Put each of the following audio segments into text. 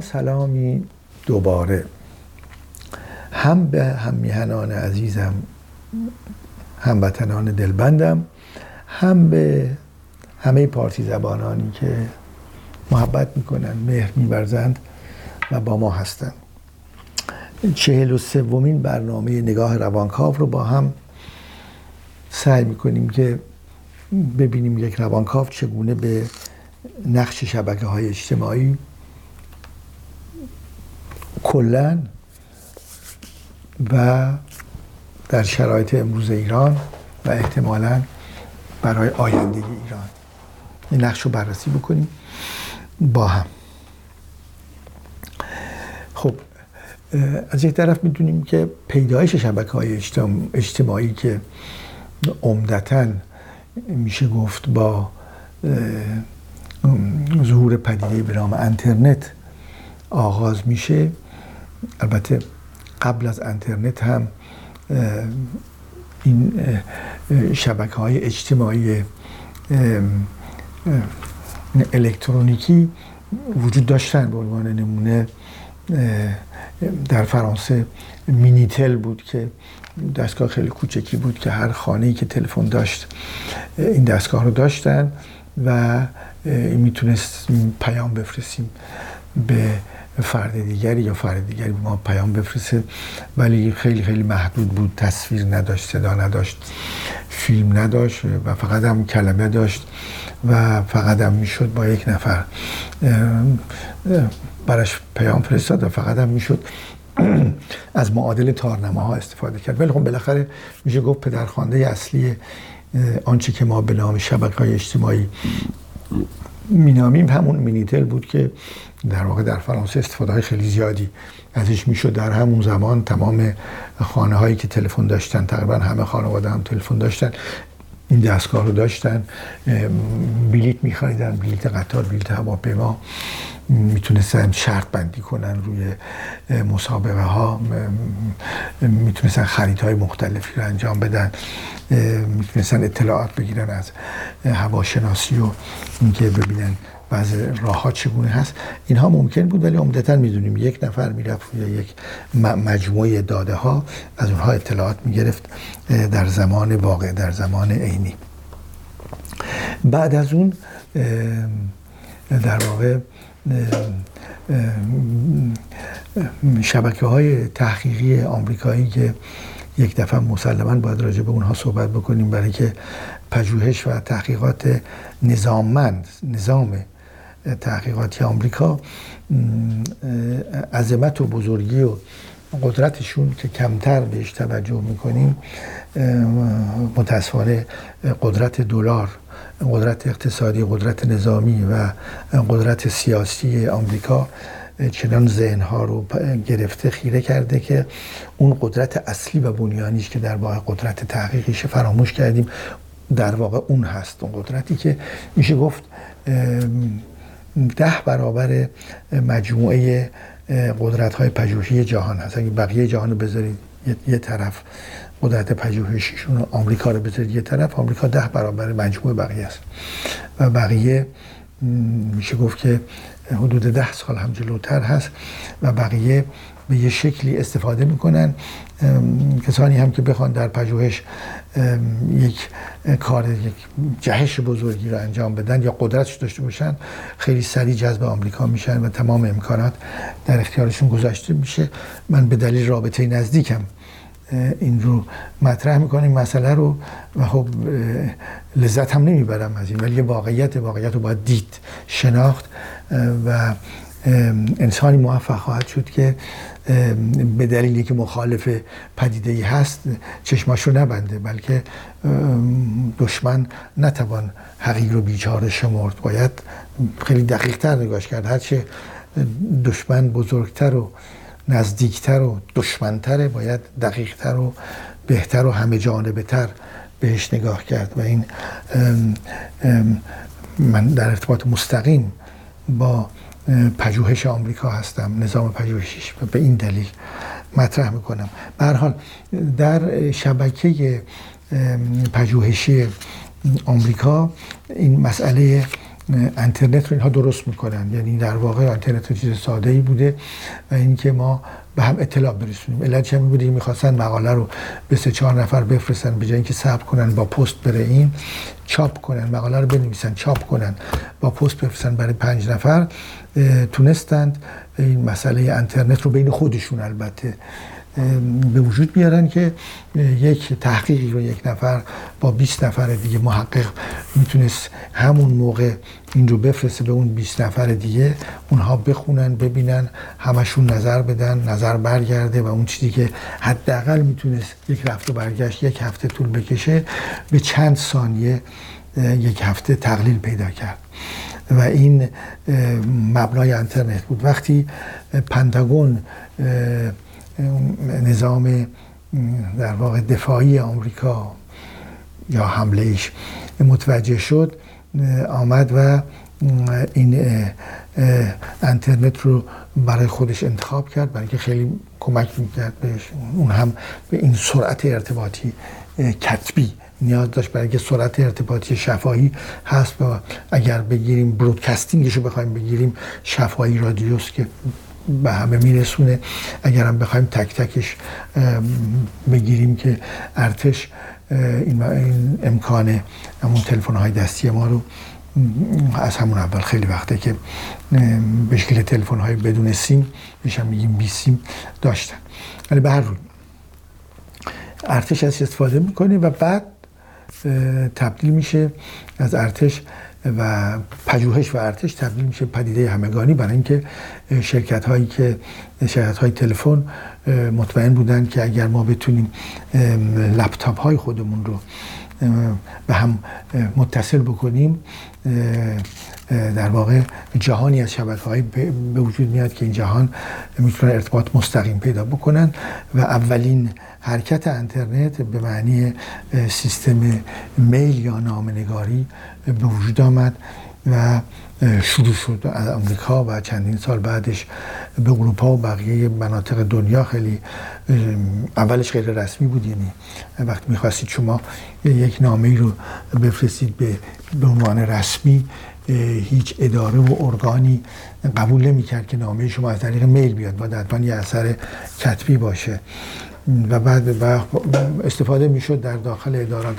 سلامی دوباره هم به هم میهنان عزیزم هموطنان دلبندم هم به همه پارتی زبانانی که محبت می‌کنن مهر میورزند و با ما هستند. چهل و سومین برنامه نگاه روانکاو رو با هم سعی می‌کنیم که ببینیم یک روانکاو چگونه به نقش شبکه های اجتماعی کلا و در شرایط امروز ایران و احتمالا برای آینده ایران. این نقش رو بررسی بکنیم با هم. خب از یک طرف می‌دونیم که پیدایش شبکه های اجتماعی که عمدتا میشه گفت با ظهور پدیده به نام انترنت آغاز میشه البته قبل از انترنت هم این شبکه های اجتماعی الکترونیکی وجود داشتن به عنوان نمونه در فرانسه مینیتل بود که دستگاه خیلی کوچکی بود که هر خانه که تلفن داشت این دستگاه رو داشتن و می‌تونست پیام بفرستیم به فرد دیگری یا فرد دیگری ما پیام بفرسته. ولی خیلی خیلی محدود بود. تصویر نداشت صدا نداشت فیلم نداشت و فقط هم کلمه داشت و فقط هم می‌شد با یک نفر. براش پیام فرستاد و فقط هم می‌شد از معادل ها استفاده کرد. ولی خب بالاخره میشه گفت پدرخوانده اصلی آنچه که ما به نام شبکه های اجتماعی مینامیم همون مینیتل بود که در واقع در فرانسه استفاده های خیلی زیادی ازش می‌شد. در همون زمان تمام خانه هایی که تلفن داشتن تقریبا همه خانواده هم تلفن داشتن. این دستگاه رو داشتن بلیت میخریدن بلیت قطار بلیت هواپیما. می‌تونستن شرط بندی کنن روی مسابقه ها می‌تونستن خریدهای مختلفی رو انجام بدن. می‌تونستن اطلاعات بگیرن از هواشناسی و اینکه ببینن بعض راه ها چگونه هست. اینها ممکن بود ولی عمدتا می‌دونیم یک نفر می‌رفت روی یک مجموعه داده ها از اونها اطلاعات می‌گرفت در زمان واقع در زمان عینی. بعد از اون در واقع شبکه های تحقیقی آمریکایی که یک دفعه مسلما باید راجع به اونها صحبت بکنیم برای که پژوهش و تحقیقات نظاممند نظام تحقیقاتی آمریکا عظمت و بزرگی و قدرتشون که کمتر بهش توجه می‌کنیم متاسفانه قدرت دلار قدرت اقتصادی قدرت نظامی و قدرت سیاسی آمریکا چنان ذهنها رو گرفته خیره کرده که اون قدرت اصلی و بنیانیش که در واقع قدرت تحقیقیش فراموش کردیم در واقع اون هست. اون قدرتی که میشه گفت ده برابر مجموعه قدرت های پژوهشی جهان هست. اگه بقیه جهان رو بذارید یه طرف قدرت پژوهشیشون آمریکا رو بذارید یه طرف آمریکا ده برابر مجموعه بقیه است. و بقیه میشه گفت که حدود ده سال هم جلوتر هست و بقیه به یه شکلی استفاده می‌کنن کسانی هم که بخوان در پژوهش یک کار یک جهش بزرگی رو انجام بدن یا قدرتش داشته باشن خیلی سریع جذب آمریکا میشن و تمام امکانات در اختیارشون گذاشته میشه. من به دلیل رابطه نزدیکم. این رو مطرح می‌کنیم. مسئله رو و خب لذت هم نمی‌برم از این ولی واقعیت واقعیت رو باید دید شناخت و انسانی موفق خواهد شد که به دلیلی که مخالف پدیده ای هست چشماش رو نبنده بلکه دشمن نتوان حقیق رو بیچاره شمرد. باید خیلی دقیق تر نگاش کرد. هرچه دشمن بزرگتر و نزدیکتر و دشمنتره باید دقیقتر و بهتر و همه جانبه تر بهش نگاه کرد. و این من در ارتباط مستقیم با پژوهش آمریکا هستم نظام پژوهشیش به این دلیل مطرح می‌کنم. به حال در شبکه پژوهشی آمریکا این مسئله اینترنت رو اینها درست می‌کنن. یعنی در واقع اینترنت چیز ساده ای بوده و اینکه ما به هم اطلاع برسونیم. علت چه بوده می‌خواستن مقاله رو به سه چهار نفر بفرستن به جای اینکه ثبت کنن با پست بره این چاپ کنن مقاله رو بنویسن چاپ کنن با پست بفرستن برای پنج نفر. تونستند این مسئله اینترنت رو بین خودشون البته به وجود بیارن که یک تحقیقی رو یک نفر با 20 نفر دیگه محقق می‌تونست همون موقع این رو بفرسته به اون 20 نفر دیگه اونها بخونن ببینن همشون نظر بدن نظر برگرده و اون چیزی که حداقل می‌تونست یک رفت و برگشت یک هفته طول بکشه به چند ثانیه یک هفته تقلیل پیدا کرد. و این مبنای اینترنت بود. وقتی پنتاگون نظام در واقع دفاعی آمریکا یا حملهش متوجه شد آمد و این انترنت رو برای خودش انتخاب کرد برای که خیلی کمک می‌کرد بهش. اون هم به این سرعت ارتباطی کتبی نیاز داشت. برای که سرعت ارتباطی شفاهی هست و اگر بگیریم برودکستینگش رو بخوایم بگیریم شفاهی رادیوس که به همه میرسونه. اگر هم بخوایم تک تکش بگیریم که ارتش این, امکان همون تلفن های دستی ما رو از همون اول خیلی وقته که به شکل تلفن های بدون سیم هم میگیم بی سیم داشتن. ولی به هر روی ارتش از استفاده می‌کنه و بعد تبدیل میشه از ارتش و پژوهش و ارتش تبدیل میشه پدیده همگانی برای اینکه شرکت هایی که شرکت های تلفن مطمئن بودن که اگر ما بتونیم لپتاپ های خودمون رو به هم متصل بکنیم در واقع جهانی از شبکه های به وجود میاد که این جهان می‌تونن ارتباط مستقیم پیدا بکنن و اولین حرکت اینترنت به معنی سیستم میل یا نامنگاری به وجود آمد. و شروع شد از آمریکا و چندین سال بعدش به اروپا و بقیه مناطق دنیا خیلی اولش غیر رسمی بود یعنی وقتی می‌خواستید شما یک نامه رو بفرستید به به عنوان رسمی هیچ اداره و ارگانی قبول نمی‌کرد که نامه شما از طریق میل بیاد باید حتما یه اثر کتبی باشه. و بعد استفاده می‌شد در داخل ادارات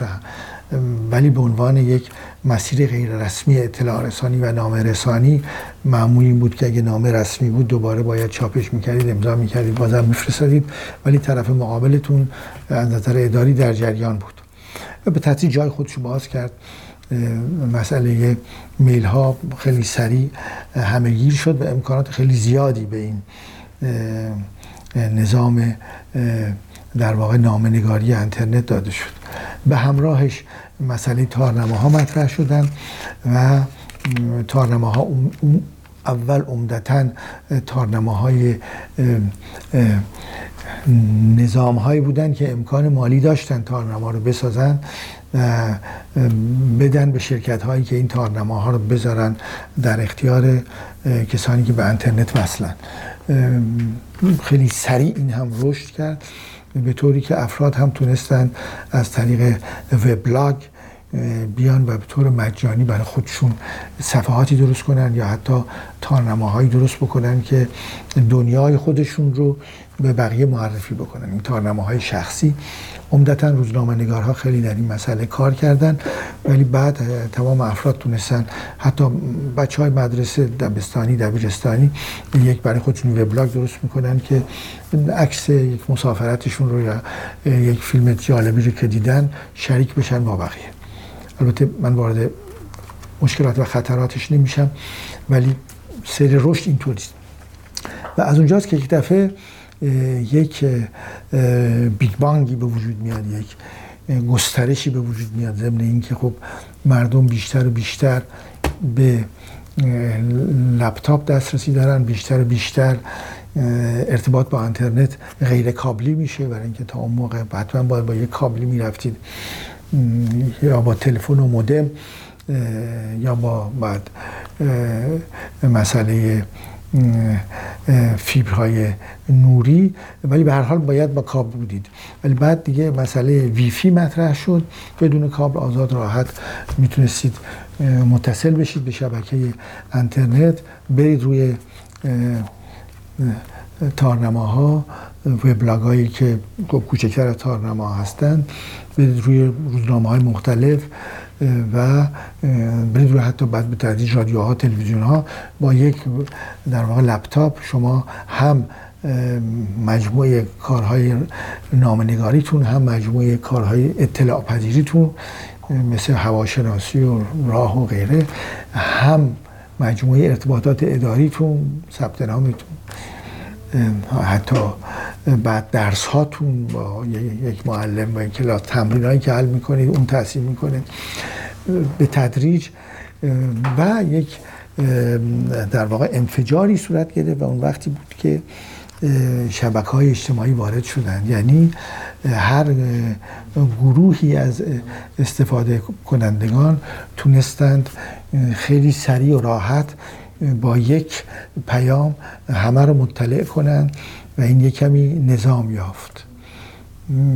ولی به عنوان یک مسیر غیر رسمی اطلاع رسانی و نامه رسانی معمول این بود که اگه نامه رسمی بود دوباره باید چاپش می‌کردید امضا می‌کردید بازم میفرستادید. ولی طرف مقابلتون از نظر اداری در جریان بود. و به تدریج جای خودش باز کرد. مسئله میل ها خیلی سریع همهگیر شد و امکانات خیلی زیادی به این نظام در واقع نامنگاری اینترنت داده شد. به همراهش مسئله ها مطرح شدن و ها اول عمدتا های نظام هایی بودن که امکان مالی داشتن تارنما رو بسازن بدن به شرکت هایی که این ها رو بذارن در اختیار کسانی که به انترنت وصلن. خیلی سریع این هم رشد کرد. به طوری که افراد هم تونستن از طریق وبلاگ بیان و به طور مجانی برای خودشون صفحاتی درست کنن یا حتی تارنماهایی درست بکنن که دنیای خودشون رو به بقیه معرفی بکنن. این تارنماهای شخصی عمدتا روزنامه نگارها خیلی در این مسئله کار کردن ولی بعد تمام افراد تونستن حتی بچه های مدرسه دبستانی دبیرستانی یک برای خودشون وبلاگ درست می‌کنن که عکس یک مسافرتشون رو یا یک فیلم جالبی رو که دیدن شریک بشن با بقیه. البته من وارد مشکلات و خطراتش نمیشم ولی سیر رشد اینطوریست و از اونجاست که یک دفعه یک Big Bang ی به وجود میاد یک گسترشی به وجود میاد ضمن اینکه خب مردم بیشتر و بیشتر به لپتاپ دسترسی دارن بیشتر و بیشتر ارتباط با اینترنت غیر کابلی میشه. برای اینکه تا اون موقع حتما باید با یک کابلی می‌رفتید. یا با تلفن و مودم یا با بعد مسئله فیبرهای نوری. ولی به هر حال باید با کابل بودید. ولی بعد دیگه مسئله ویفی مطرح شد. بدون کابل آزاد راحت می‌تونستید متصل بشید به شبکه اینترنت. برید روی تارنماها. وبلاگ هایی که خب کوچکتر از تارنما هستند روی روزنامه های مختلف و برید روی حتی بعد به تدریج رادیوها تلویزیون ها با یک در واقع لپتاپ شما هم مجموعه کارهای نامنگاریتون هم مجموعه کارهای اطلاع پذیریتون مثل هواشناسی و راه و غیره هم مجموعه ارتباطات اداریتون ثبت نامتون. حتی بعد درس هاتون با یک معلم با این کلاس تمرین هایی که حل می‌کنید اون تاثیر می‌کنه. به تدریج و یک در واقع انفجاری صورت گرفت و اون وقتی بود که شبکه های اجتماعی وارد شدن یعنی هر گروهی از استفاده کنندگان تونستند خیلی سریع و راحت با یک پیام همه رو مطلع کنند و این یک کمی نظام یافت.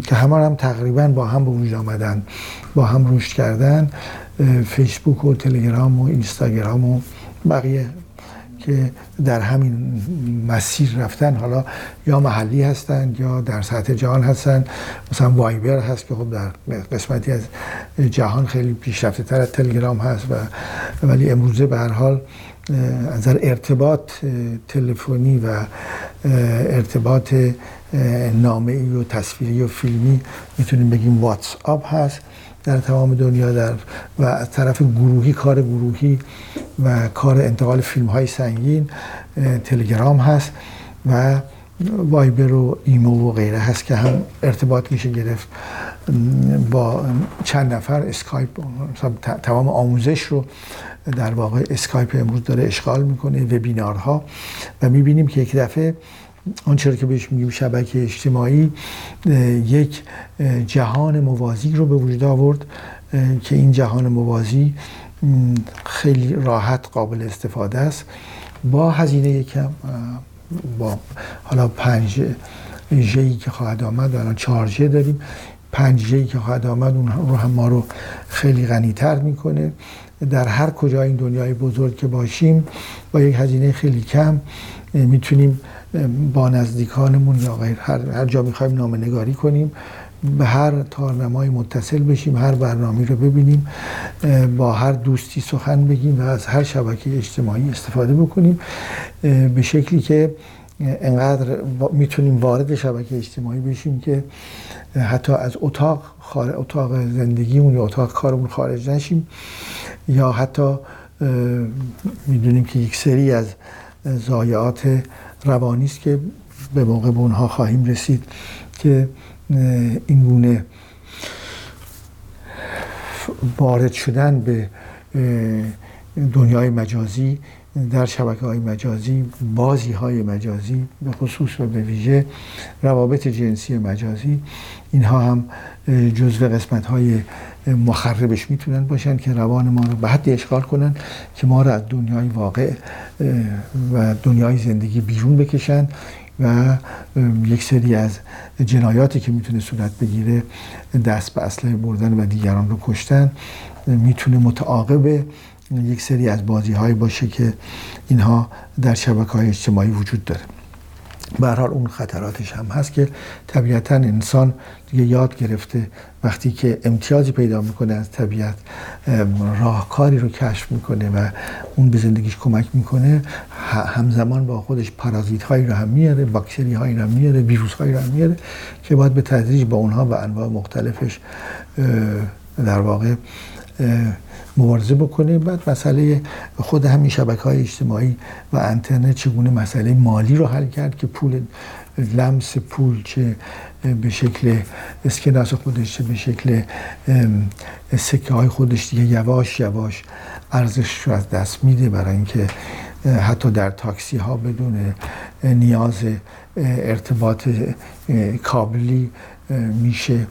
که همه هم تقریبا با هم به وجود آمدن با هم رشد کردن فیسبوک و تلگرام و اینستاگرام و بقیه که در همین مسیر رفتن. حالا یا محلی هستند یا در سطح جهان هستند مثلا وایبر هست که خب در قسمتی از جهان خیلی پیشرفته تر از تلگرام هست و ولی امروزه به هر حال از ارتباط تلفنی و ارتباط نامه ای و تصویری و فیلمی می‌تونیم بگیم واتس آپ هست در تمام دنیا در و از طرف گروهی کار گروهی و کار انتقال فیلم های سنگین تلگرام هست و وایبر و ایمو و غیره هست که هم ارتباط میشه گرفت. با چند نفر اسکایپ تمام آموزش رو در واقع اسکایپ امروز داره اشغال می‌کنه وبینارها و می‌بینیم که یک دفعه آنچه که بهش میگیم شبکه اجتماعی یک جهان موازی رو به وجود آورد که این جهان موازی خیلی راحت قابل استفاده است. با هزینه یکم با حالا پنج جی که خواهد آمد الان چهار داریم. پنج جی که خواهد آمد اون رو هم ما رو خیلی غنیتر می‌کنه. در هر کجا این دنیای بزرگ که باشیم با یک هزینه خیلی کم می‌تونیم با نزدیکانمون یا غیر هر, هر جا می‌خوایم نامه نگاری کنیم به هر تارنمای متصل بشیم هر برنامه رو ببینیم با هر دوستی سخن بگیم و از هر شبکه اجتماعی استفاده بکنیم به شکلی که انقدر می‌تونیم وارد شبکه اجتماعی بشیم که حتی از اتاق اتاق زندگیمون یا اتاق کارمون خارج نشیم یا حتی می‌دونیم که یک سری از ضایعات روانی است که به موقع به اونها خواهیم رسید که این گونه وارد شدن به دنیای مجازی در شبکه های مجازی بازی های مجازی به خصوص و به ویژه روابط جنسی مجازی اینها هم جزو قسمت های مخربش می‌تونن باشن که روان ما رو به حد اشغال کنن که ما رو از دنیای واقع و دنیای زندگی بیرون بکشن و یک سری از جنایاتی که می‌تونه صورت بگیره دست به اسلحه بردن و دیگران رو کشتن می‌تونه متعاقب یک سری از بازی های باشه که اینها در شبکه های اجتماعی وجود داره. به حال اون خطراتش هم هست که طبیعتا انسان دیگه یاد گرفته وقتی که امتیازی پیدا می‌کنه از طبیعت راهکاری رو کشف می‌کنه و اون به زندگیش کمک می‌کنه همزمان با خودش پارازیت هایی رو هم میاره باکتری هایی رو میاره ویروس هایی رو هم میاره که باید به تدریج با اونها و انواع مختلفش در واقع مبارزه بکنه بعد مسئله خود همین شبکه های اجتماعی و انترنت چگونه مسئله مالی رو حل کرد که پول لمس پول چه به شکل اسکناس خودش چه به شکل سکه های خودش دیگه یواش یواش ارزش رو از دست میده برای اینکه حتی در تاکسی ها بدون نیاز ارتباط کابلی میشه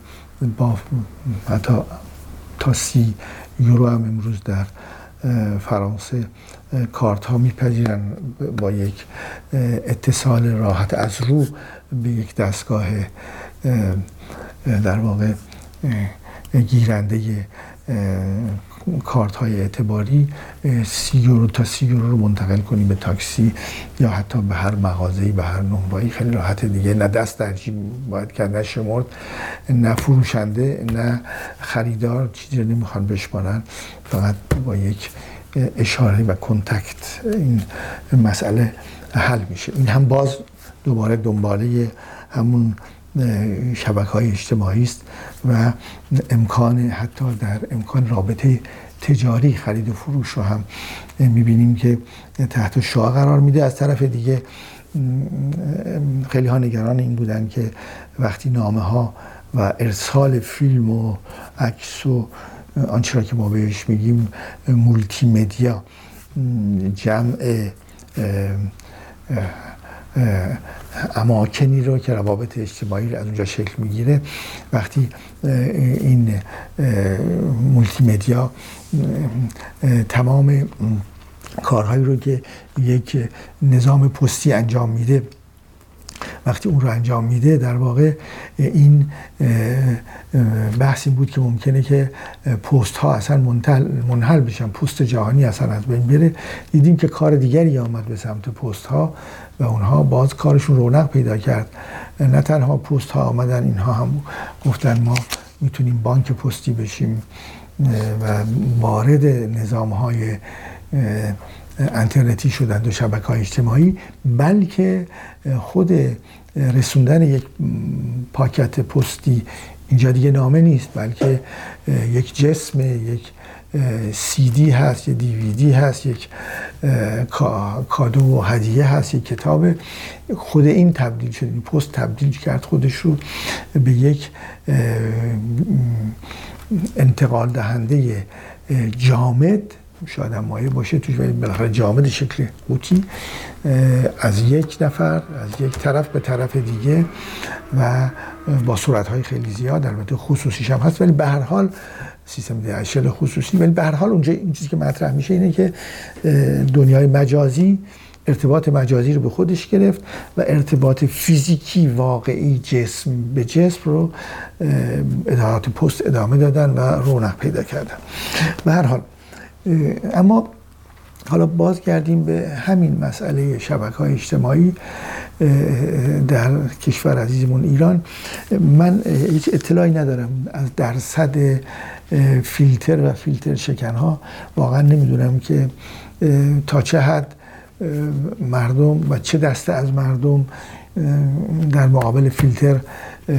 با حتی تا سی یورو هم امروز در فرانسه کارت ها میپذیرن با یک اتصال راحت از رو به یک دستگاه در واقع گیرنده کارت های اعتباری سی یورو تا سی یورو رو منتقل کنیم به تاکسی یا حتی به هر مغازه‌ای به هر نونوایی خیلی راحت دیگه نه دست در جیب باید کرد نه شمرد نه فروشنده نه خریدار. چیزی رو نمی‌خوان بشمارن. فقط با یک اشاره و کنتکت این مسئله حل میشه. این هم باز دوباره دنباله همون شبکه های اجتماعی است و امکان حتی در امکان رابطه تجاری خرید و فروش رو هم می‌بینیم که تحت شعا قرار میده. از طرف دیگه خیلی ها نگران این بودن که وقتی نامه ها و ارسال فیلم و عکس و آنچه را که ما بهش میگیم مولتی مدیا جمع اماکنی رو که روابط اجتماعی از اونجا شکل می‌گیره. وقتی این مولتی مدیا تمام کارهایی رو که یک نظام پستی انجام میده وقتی اون رو انجام میده در واقع این بحث این بود که ممکنه که پست ها اصلا منحل بشن پست جهانی اصلا از بین بره. دیدیم که کار دیگری آمد به سمت پست ها و اونها باز کارشون رونق پیدا کرد. نه تنها پست ها آمدن اینها هم گفتن ما می‌تونیم بانک پستی بشیم و وارد نظام های انترنتی شدند و شبکه های اجتماعی بلکه خود رسوندن یک پاکت پستی اینجا دیگه نامه نیست بلکه یک جسم یک سی دی هست یک دیویدی هست یک کادو و هدیه هست یک کتاب. خود این تبدیل شد این پست تبدیل کرد خودش رو به یک انتقال دهنده جامد. شاید هم مایه باشه توش ولی بالاخره جامد شکل قوطی از یک نفر از یک طرف به طرف دیگه و با صورت های خیلی زیاد البته خصوصیش هم هست ولی به هر حال سیستم دیجیتال خصوصی. ولی به هر حال اونجا این چیزی که مطرح میشه اینه که دنیای مجازی ارتباط مجازی رو به خودش گرفت و ارتباط فیزیکی واقعی جسم به جسم رو ادارات پست ادامه دادن و رونق پیدا کردن. به هر حال اما حالا باز کردیم به همین مسئله شبکه های اجتماعی در کشور عزیزمون ایران. من هیچ اطلاعی ندارم از درصد فیلتر و فیلتر شکن ها واقعا نمی‌دونم که تا چه حد مردم و چه دسته از مردم در مقابل فیلتر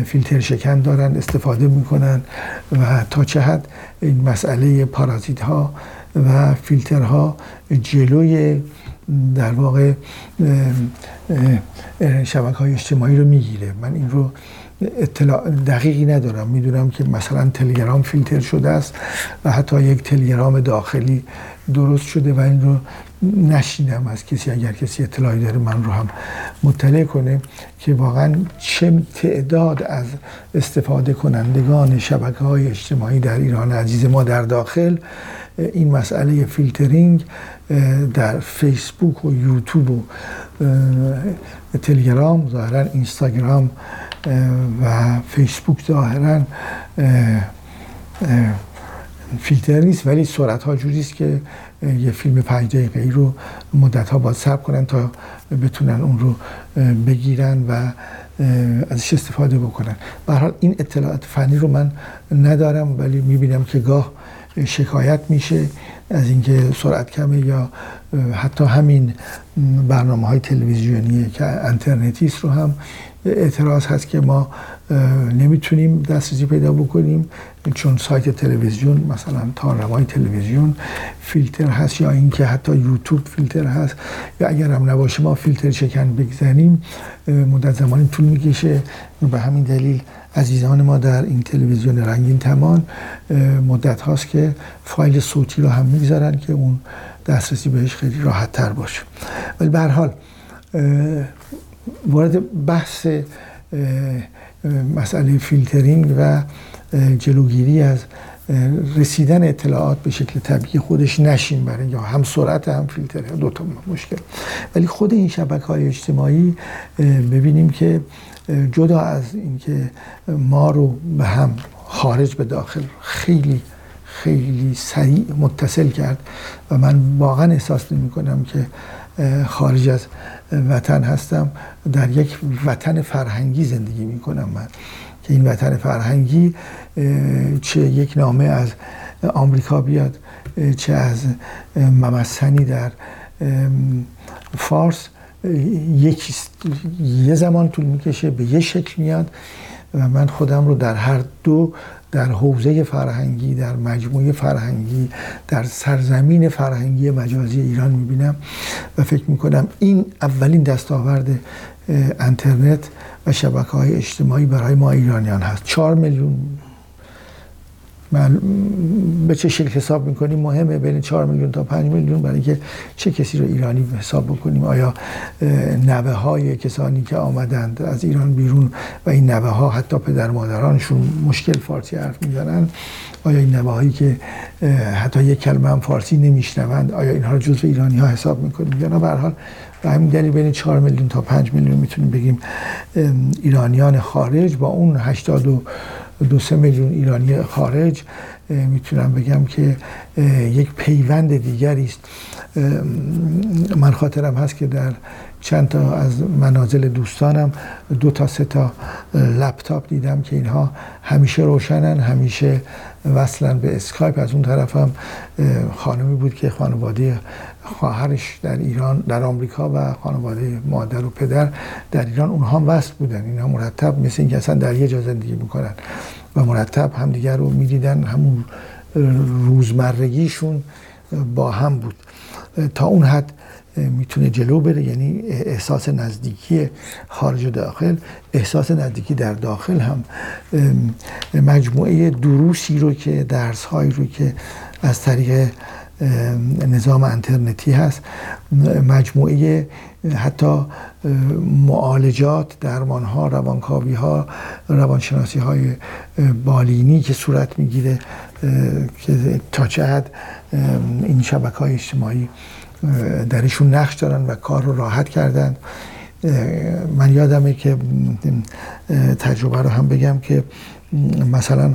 فیلتر شکن دارن استفاده می‌کنن و تا چه حد این مسئله پارازیت ها و فیلترها جلوی در واقع شبکه های اجتماعی رو می‌گیره. من این رو اطلاع دقیقی ندارم. می‌دونم که مثلا تلگرام فیلتر شده است و حتی یک تلگرام داخلی درست شده و این رو نشیدم از کسی. اگر کسی اطلاعی داره من رو هم مطلع کنه که واقعا چه تعداد از استفاده کنندگان شبکه های اجتماعی در ایران عزیز ما در داخل این مسئله فیلترینگ در فیسبوک و یوتیوب و تلگرام ظاهرا اینستاگرام و فیسبوک ظاهرا فیلتر نیست ولی سرعت ها جوری است که یه فیلم پنج دقیقه ای رو مدت ها باید صبر کنن تا بتونن اون رو بگیرن و ازش استفاده بکنن. به حال این اطلاعات فنی رو من ندارم ولی می‌بینم که گاه شکایت میشه از اینکه سرعت کمه یا حتی همین برنامه های تلویزیونی که انترنتی است رو هم اعتراض هست که ما نمی‌تونیم دسترسی پیدا بکنیم چون سایت تلویزیون مثلا تارنمای تلویزیون فیلتر هست یا اینکه حتی یوتیوب فیلتر هست. یا اگر هم نباشه ما فیلتر شکن بگذاریم مدت زمانی طول می‌کشه. به همین دلیل عزیزان ما در این تلویزیون رنگین تمان مدت هاست که فایل صوتی رو هم می‌گذارن که اون دسترسی بهش خیلی راحت تر باشه. ولی به حال وارد بحث مسئله فیلترینگ و جلوگیری از رسیدن اطلاعات به شکل طبیعی خودش نشین برای یا هم سرعت هم فیلتر دو تا مشکل. ولی خود این شبکه های اجتماعی ببینیم که جدا از اینکه ما رو به هم خارج به داخل خیلی خیلی سریع متصل کرد و من واقعا احساس نمی کنم که خارج از وطن هستم. در یک وطن فرهنگی زندگی می کنم من. که این وطن فرهنگی چه یک نامه از آمریکا بیاد چه از ممسنی در فارس یک یه زمان طول می‌کشه به یه شکل میاد و من خودم رو در هر دو در حوزه فرهنگی در مجموعه فرهنگی در سرزمین فرهنگی مجازی ایران می‌بینم و فکر می‌کنم این اولین دستاورد انترنت و شبکه های اجتماعی برای ما ایرانیان هست. چهار میلیون من به چه شکل حساب می‌کنیم؟ مهمه بین 4 میلیون تا 5 میلیون برای اینکه چه کسی رو ایرانی حساب بکنیم؟ آیا نوه های کسانی که آمدند از ایران بیرون و این نوه ها حتی پدر مادرانشون مشکل فارسی حرف می‌زنن؟ آیا این نوه هایی که حتی یک کلمه هم فارسی نمیشنوند آیا اینها رو جزو ایرانی ها حساب می‌کنیم؟ یا نه؟ به حال و همین دلیل بین 4 میلیون تا 5 میلیون می‌تونیم بگیم ایرانیان خارج با اون 82 دو سه میلیون ایرانی خارج می‌تونم بگم که یک پیوند دیگری است. من خاطرم هست که در چند تا از منازل دوستانم دو تا سه تا لپتاپ دیدم که اینها همیشه روشنن همیشه وصلن به اسکایپ. از اون طرف هم خانمی بود که خانواده خواهرش در ایران در آمریکا و خانواده مادر و پدر در ایران اونها هم وصل بودن. اینها مرتب مثل اینکه اصلا در یه جا زندگی می‌کنن و مرتب همدیگر رو می‌دیدن. همون روزمرگیشون با هم بود. تا اون حد می‌تونه جلو بره یعنی احساس نزدیکی خارج و داخل احساس نزدیکی در داخل هم مجموعه دروسی رو که درس هایی رو که از طریق نظام انترنتی هست. مجموعه حتی معالجات درمان ها روانکاوی ها روانشناسی های بالینی که صورت می‌گیره که تا حد این شبکه های اجتماعی درشون نقش دارن و کار رو راحت کردن. من یادمه که تجربه رو هم بگم که مثلا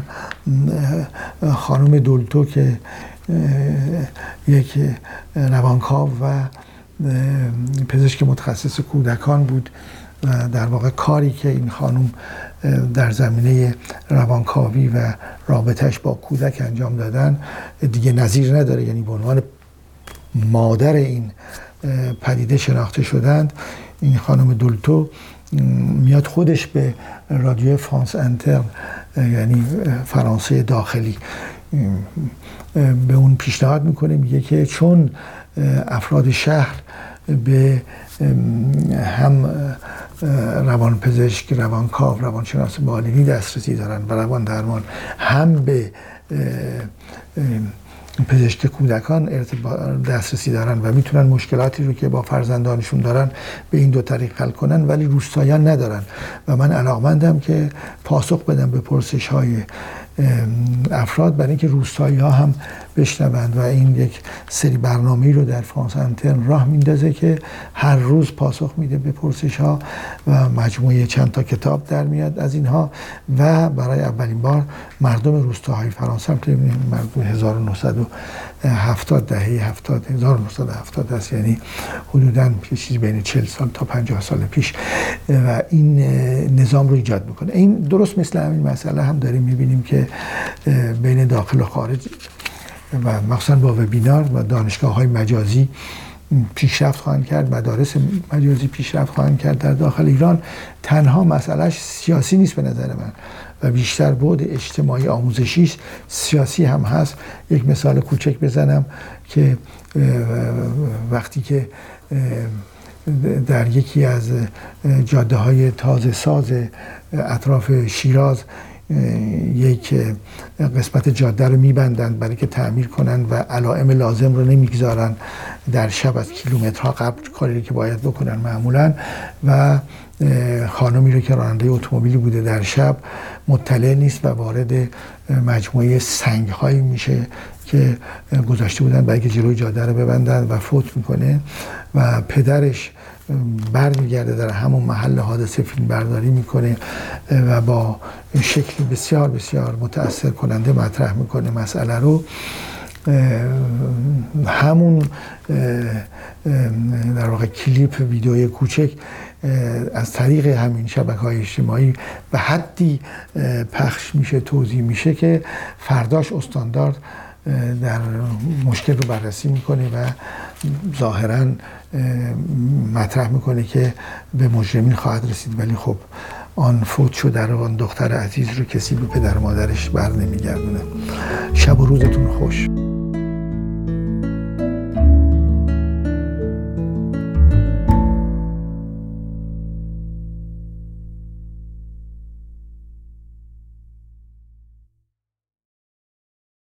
خانم دولتو که یک روانکاو و پزشک متخصص کودکان بود و در واقع کاری که این خانم در زمینه روانکاوی و رابطش با کودک انجام دادن دیگه نظیر نداره. یعنی به عنوان مادر این پدیده شناخته شدند این خانم دولتو میاد خودش به رادیو فرانس انتر یعنی فرانسه داخلی. به اون پیشنهاد می‌کنه میگه که چون افراد شهر به هم روان پزشک روان کاو روان شناس بالینی دسترسی دارن و روان درمان هم به پزشک کودکان دسترسی دارن و می‌تونن مشکلاتی رو که با فرزندانشون دارن به این دو طریق حل کنن ولی روستایان ندارن. و من علاقمندم که پاسخ بدم به پرسش های افراد برای اینکه روستایی ها هم بشنوند و این یک سری برنامه رو در فرانس انترن راه میندازه که هر روز پاسخ میده به پرسش ها و مجموعه چند تا کتاب در میاد از اینها و برای اولین بار مردم روستاهای فرانسه هم مردم 1970 دهه 70 1970 است. یعنی حدودا چیزی بین 40 سال تا 50 سال پیش. و این نظام رو ایجاد می‌کنه. این درست مثل همین مسئله هم داریم می‌بینیم که بین داخل و خارج و مخصوصا با وبینار و دانشگاه های مجازی پیشرفت خواهند کرد. مدارس مجازی پیشرفت خواهند کرد در داخل ایران. تنها مسئلهش سیاسی نیست به نظر من. و بیشتر بود اجتماعی آموزشی سیاسی هم هست. یک مثال کوچک بزنم که وقتی که در یکی از جاده های تازه ساز اطراف شیراز یک قسمت جاده رو میبندند برای که تعمیر کنند و علائم لازم رو نمی‌گذارن در شب از کیلومترها قبل کاری که باید بکنن معمولا. و خانمی رو که راننده اتومبیلی بوده در شب مطلع نیست و وارد مجموعه سنگ هایی میشه که گذاشته بودن برای جلوی جاده رو ببندن و فوت می‌کنه و پدرش برمیگرده در همون محل حادثه فیلم برداری می‌کنه و با شکلی بسیار بسیار متاثر کننده مطرح می‌کنه مسئله رو. همون در واقع کلیپ ویدیوی کوچک از طریق همین شبکه های اجتماعی به حدی پخش میشه توضیح میشه که فرداش استاندارد در مشکل رو بررسی می‌کنه و ظاهرا مطرح می‌کنه که به مجرمین خواهد رسید. ولی خب آن فوت شده رو آن دختر عزیز رو کسی به پدر مادرش بر نمیگردونه. شب و روزتون خوش.